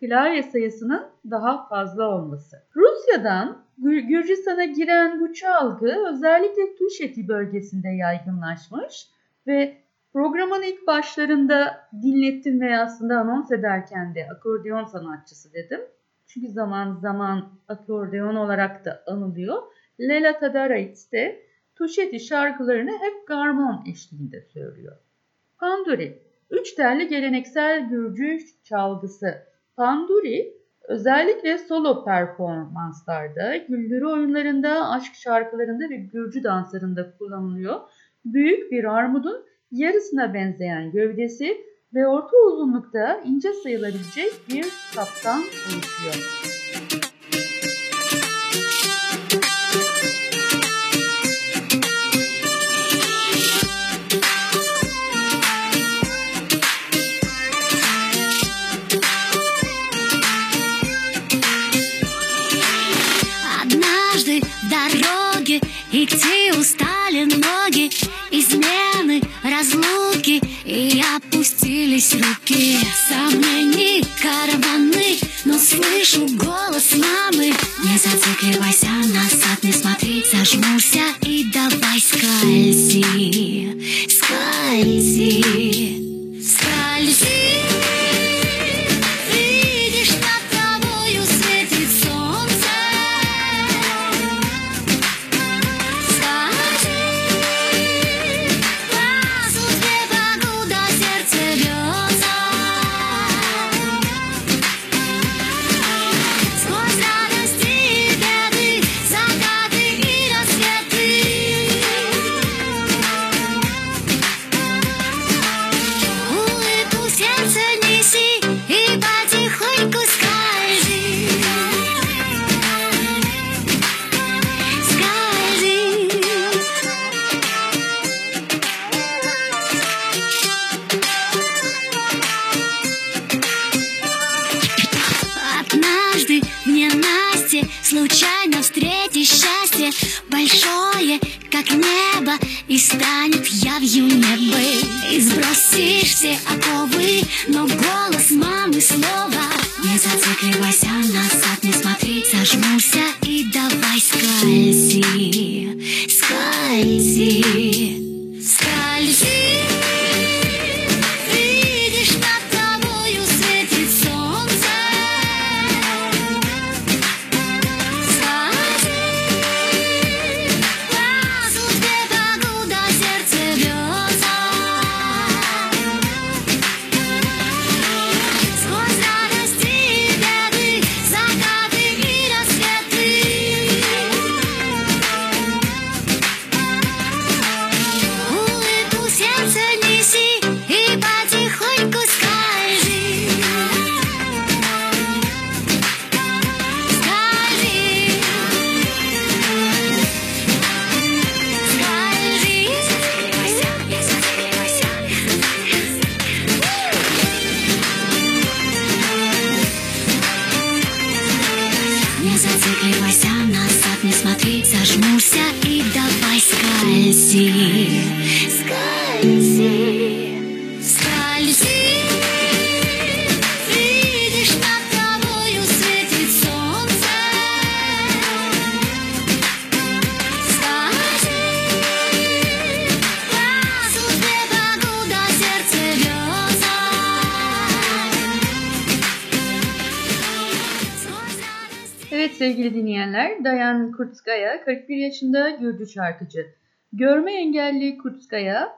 [SPEAKER 2] klavye sayısının daha fazla olması. Rusya'dan Gür- Gürcistan'a giren bu çalgı özellikle Tuşeti bölgesinde yaygınlaşmış ve programın ilk başlarında dinlettim ve aslında anons ederken de akordeon sanatçısı dedim. Çünkü zaman zaman akordeon olarak da anılıyor. Lela Tadaraitz de Tuşeti şarkılarını hep garmon eşliğinde söylüyor. Panduri, üç telli geleneksel Gürcü çalgısı. Panduri özellikle solo performanslarda, güldürü oyunlarında, aşk şarkılarında ve Gürcü danslarında kullanılıyor. Büyük bir armudun yarısına benzeyen gövdesi ve orta uzunlukta ince sayılabilecek bir saptan oluşuyor.
[SPEAKER 3] Опустились руки Сомнений, караваны, но слышу голос мамы. Не зацикливайся, назад не смотри, зажмурься и давай Скользи, скользи станет явью небо. И сбросишь все оковы, но голос мамы снова Не зацикливайся, назад не смотри, зажмурься
[SPEAKER 2] sevgili dinleyenler, Dayan Kurtskaya 41 yaşında Gürcü şarkıcı. Görme engelli Kurtskaya,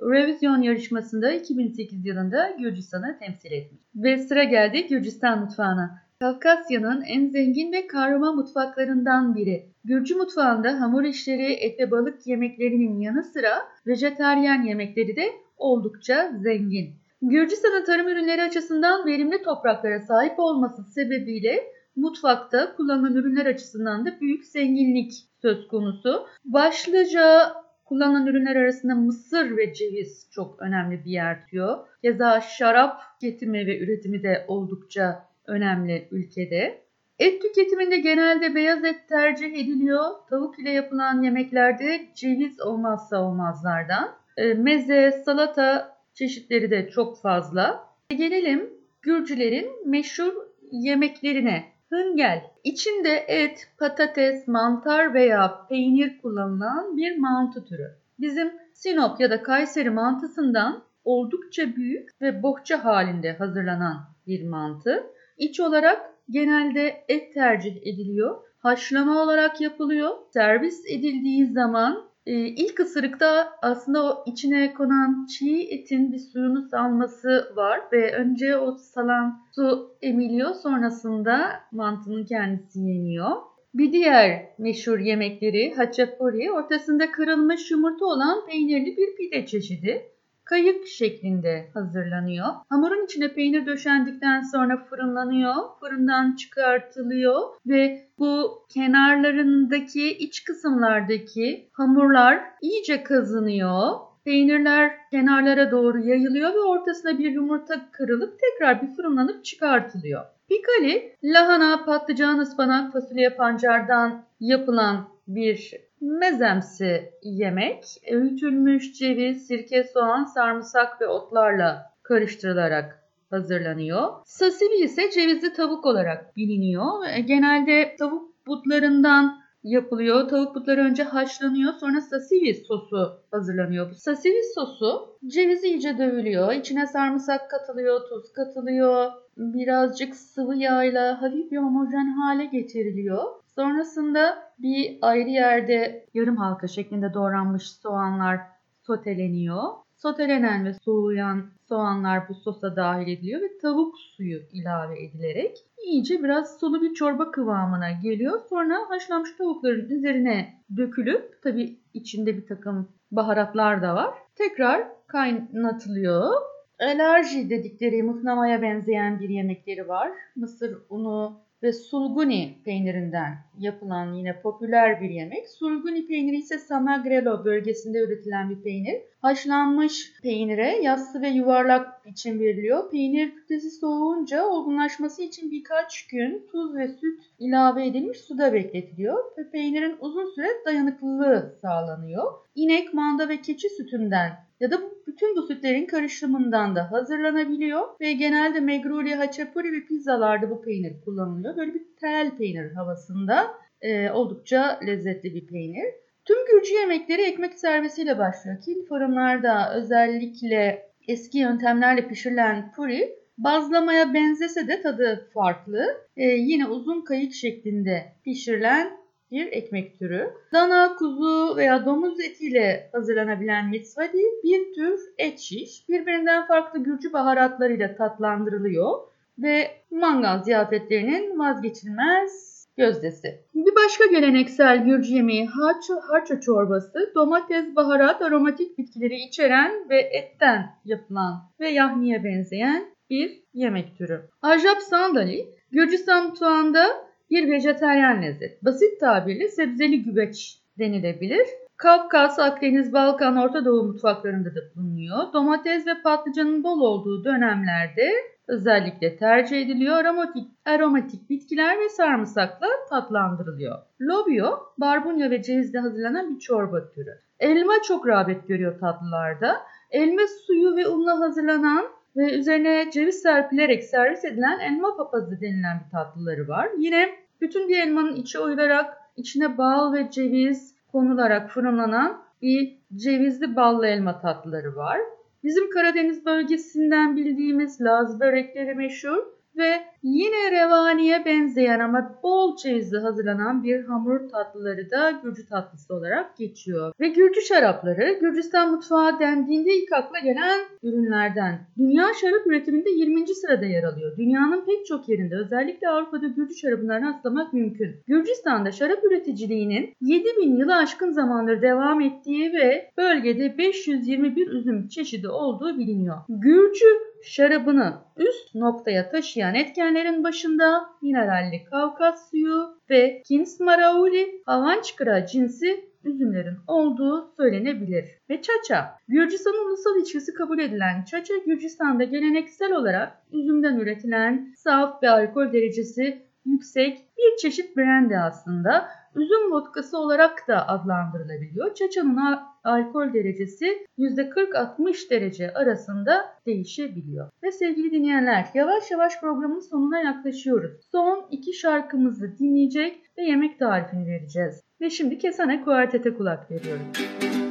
[SPEAKER 2] Eurovision yarışmasında 2008 yılında Gürcistan'ı temsil etmiş. Ve sıra geldi Gürcistan mutfağına. Kafkasya'nın en zengin ve karma mutfaklarından biri. Gürcü mutfağında hamur işleri, et ve balık yemeklerinin yanı sıra vejetaryen yemekleri de oldukça zengin. Gürcistan'ın tarım ürünleri açısından verimli topraklara sahip olması sebebiyle mutfakta kullanılan ürünler açısından da büyük zenginlik söz konusu. Başlıca kullanılan ürünler arasında mısır ve ceviz çok önemli bir yer tutuyor. Keza şarap tüketimi ve üretimi de oldukça önemli ülkede. Et tüketiminde genelde beyaz et tercih ediliyor. Tavuk ile yapılan yemeklerde ceviz olmazsa olmazlardan. E, meze, salata çeşitleri de çok fazla. Gelelim Gürcülerin meşhur yemeklerine. Hıngel. İçinde et, patates, mantar veya peynir kullanılan bir mantı türü. Bizim Sinop ya da Kayseri mantısından oldukça büyük ve bohça halinde hazırlanan bir mantı. İç olarak genelde et tercih ediliyor. Haşlama olarak yapılıyor. Servis edildiği zaman e, ilk ısırıkta aslında o içine konan çiğ etin bir suyunu salması var ve önce o salan su emiliyor sonrasında mantının kendisi yeniyor. Bir diğer meşhur yemekleri haçapuri ortasında kırılmış yumurta olan peynirli bir pide çeşidi kayık şeklinde hazırlanıyor. Hamurun içine peynir döşendikten sonra fırınlanıyor. Fırından çıkartılıyor ve bu kenarlarındaki iç kısımlardaki hamurlar iyice kazınıyor. Peynirler kenarlara doğru yayılıyor ve ortasına bir yumurta kırılıp tekrar bir fırınlanıp çıkartılıyor. Pikali, lahana, patlıcan, ıspanak, fasulye, pancardan yapılan bir mezemsi yemek. Öğütülmüş ceviz, sirke, soğan, sarımsak ve otlarla karıştırılarak hazırlanıyor. Sasili ise cevizli tavuk olarak biliniyor. Genelde tavuk butlarından yapılıyor. Tavuk butları önce haşlanıyor sonra sasili sosu hazırlanıyor. Bu sasili sosu ceviz iyice dövülüyor. İçine sarımsak katılıyor, tuz katılıyor. Birazcık sıvı yağla hafif bir homojen hale getiriliyor. Sonrasında bir ayrı yerde yarım halka şeklinde doğranmış soğanlar soteleniyor. Sotelenen ve soğuyan soğanlar bu sosa dahil ediliyor ve tavuk suyu ilave edilerek iyice biraz sulu bir çorba kıvamına geliyor. Sonra haşlanmış tavukların üzerine dökülüp tabi içinde bir takım baharatlar da var. Tekrar kaynatılıyor. Alerji dedikleri mıhnamaya benzeyen bir yemekleri var. Mısır unu ve sulguni peynirinden yapılan yine popüler bir yemek. Sulguni peyniri ise Samagrelo bölgesinde üretilen bir peynir. Haşlanmış peynire yassı ve yuvarlak biçim veriliyor. Peynir kütlesi soğuyunca olgunlaşması için birkaç gün tuz ve süt ilave edilmiş suda bekletiliyor ve peynirin uzun süre dayanıklılığı sağlanıyor. İnek, manda ve keçi sütünden ya da bütün bu sütlerin karışımından da hazırlanabiliyor ve genelde megruli, haçapuri ve pizzalarda bu peynir kullanılıyor. Böyle bir tel peynir havasında e, oldukça lezzetli bir peynir. Tüm Gürcü yemekleri ekmek servisiyle başlıyor. Kil fırınlarda özellikle eski yöntemlerle pişirilen puri bazlamaya benzese de tadı farklı. E, yine uzun kayık şeklinde pişirilen bir ekmek türü. Dana, kuzu veya domuz etiyle hazırlanabilen mitzvadi bir tür et şiş. Birbirinden farklı Gürcü baharatlarıyla tatlandırılıyor ve mangal ziyafetlerinin vazgeçilmez gözdesi. Bir başka geleneksel Gürcü yemeği harço, harço çorbası, domates, baharat, aromatik bitkileri içeren ve etten yapılan ve yahniye benzeyen bir yemek türü. Ajap sandali, Gürcistan mutfağında bir vejeteryan lezzet. Basit tabirle sebzeli güveç denilebilir. Kafkas, Akdeniz, Balkan, Orta Doğu mutfaklarında da bulunuyor. Domates ve patlıcanın bol olduğu dönemlerde özellikle tercih ediliyor. Aromatik, aromatik bitkiler ve sarımsakla tatlandırılıyor. Lobio, barbunya ve cevizle hazırlanan bir çorba türü. Elma çok rağbet görüyor tatlılarda. Elma suyu ve unla hazırlanan ve üzerine ceviz serpilerek servis edilen elma papazı denilen bir tatlıları var. Yine bütün bir elmanın içi oyularak içine bal ve ceviz konularak fırınlanan bir cevizli ballı elma tatlıları var. Bizim Karadeniz bölgesinden bildiğimiz Laz börekleri meşhur. Ve yine revaniye benzeyen ama bol çeyizli hazırlanan bir hamur tatlıları da Gürcü tatlısı olarak geçiyor. Ve Gürcü şarapları Gürcistan mutfağı dendiğinde ilk akla gelen ürünlerden. Dünya şarap üretiminde 20. sırada yer alıyor. Dünyanın pek çok yerinde özellikle Avrupa'da Gürcü şarabına rastlamak mümkün. Gürcistan'da şarap üreticiliğinin 7000 yılı aşkın zamandır devam ettiği ve bölgede 521 üzüm çeşidi olduğu biliniyor. Gürcü şarabını üst noktaya taşıyan etkenlerin başında mineralli Kavkaz suyu ve Kins Marauli Havançkıra cinsi üzümlerin olduğu söylenebilir. Ve çaça, Gürcistan'ın ulusal içkisi kabul edilen çaça Gürcistan'da geleneksel olarak üzümden üretilen saf ve alkol derecesi yüksek bir çeşit brandy aslında. Üzüm vodkası olarak da adlandırılabiliyor. Çaçanın al- alkol derecesi %40-60 derece arasında değişebiliyor. Ve sevgili dinleyenler yavaş yavaş programın sonuna yaklaşıyoruz. Son iki şarkımızı dinleyecek ve yemek tarifini vereceğiz. Ve şimdi Kesane Kuartet'e kulak veriyorum. Evet,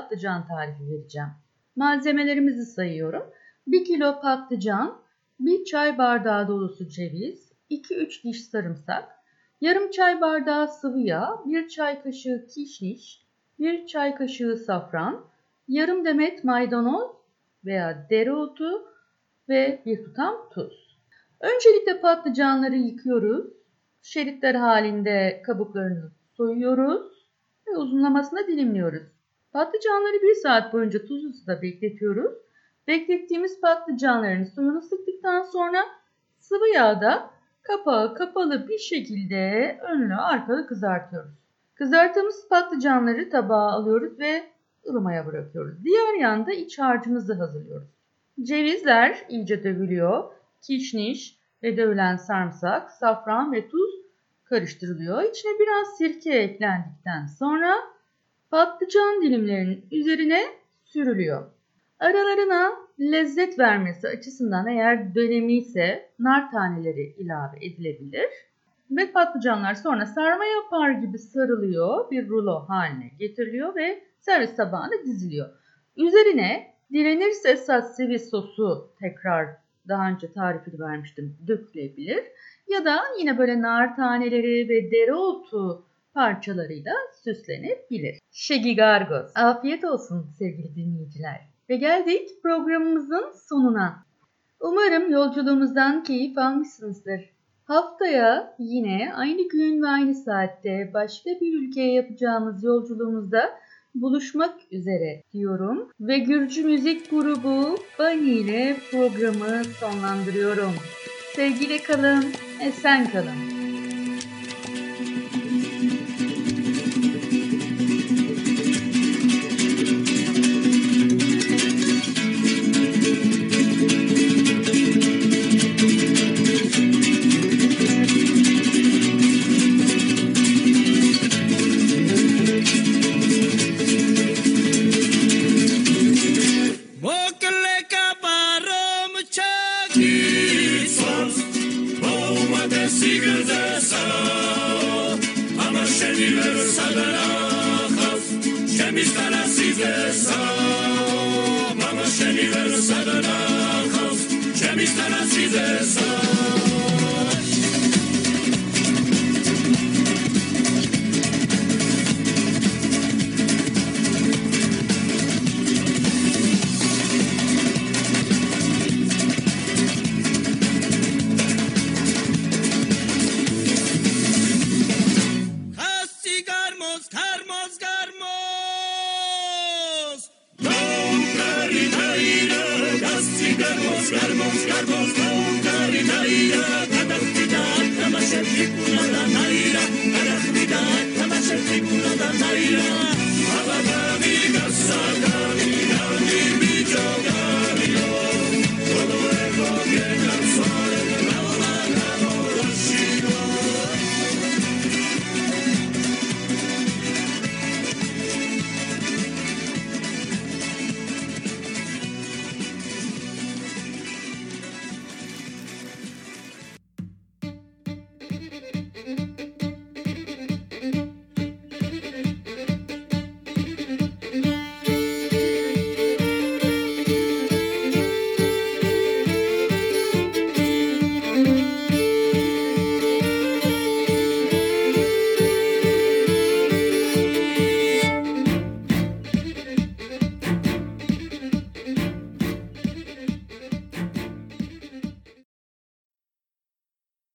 [SPEAKER 2] patlıcan tarifi vereceğim. Malzemelerimizi sayıyorum. 1 kilo patlıcan, 1 çay bardağı dolusu ceviz, 2-3 diş sarımsak, yarım çay bardağı sıvı yağ, 1 çay kaşığı kişniş, 1 çay kaşığı safran, yarım demet maydanoz veya dereotu ve bir tutam tuz. Öncelikle patlıcanları yıkıyoruz. Şeritler halinde kabuklarını soyuyoruz ve uzunlamasına dilimliyoruz. Patlıcanları bir saat boyunca tuzlu suda bekletiyoruz. Beklettiğimiz patlıcanların suyunu sıktıktan sonra sıvı yağda kapağı kapalı bir şekilde önlü arkalı kızartıyoruz. Kızarttığımız patlıcanları tabağa alıyoruz ve ılımaya bırakıyoruz. Diğer yanda iç harcımızı hazırlıyoruz. Cevizler iyice dövülüyor. Kişniş ve dövülen sarımsak, safran ve tuz karıştırılıyor. İçine biraz sirke eklendikten sonra patlıcan dilimlerinin üzerine sürülüyor. Aralarına lezzet vermesi açısından eğer dönemi ise nar taneleri ilave edilebilir. Ve patlıcanlar sonra sarma yapar gibi sarılıyor, bir rulo haline getiriliyor ve servis tabağına diziliyor. Üzerine direnirse satsivi sosu tekrar daha önce tarifini vermiştim dökülebilir. Ya da yine böyle nar taneleri ve dereotu parçalarıyla süslenebilir. Şegigargos. Afiyet olsun sevgili dinleyiciler. Ve geldik programımızın sonuna. Umarım yolculuğumuzdan keyif almışsınızdır. Haftaya yine aynı gün ve aynı saatte başka bir ülkeye yapacağımız yolculuğumuzda buluşmak üzere diyorum ve Gürcü Müzik Grubu Bani ile programı sonlandırıyorum. Sevgiyle kalın, esen kalın.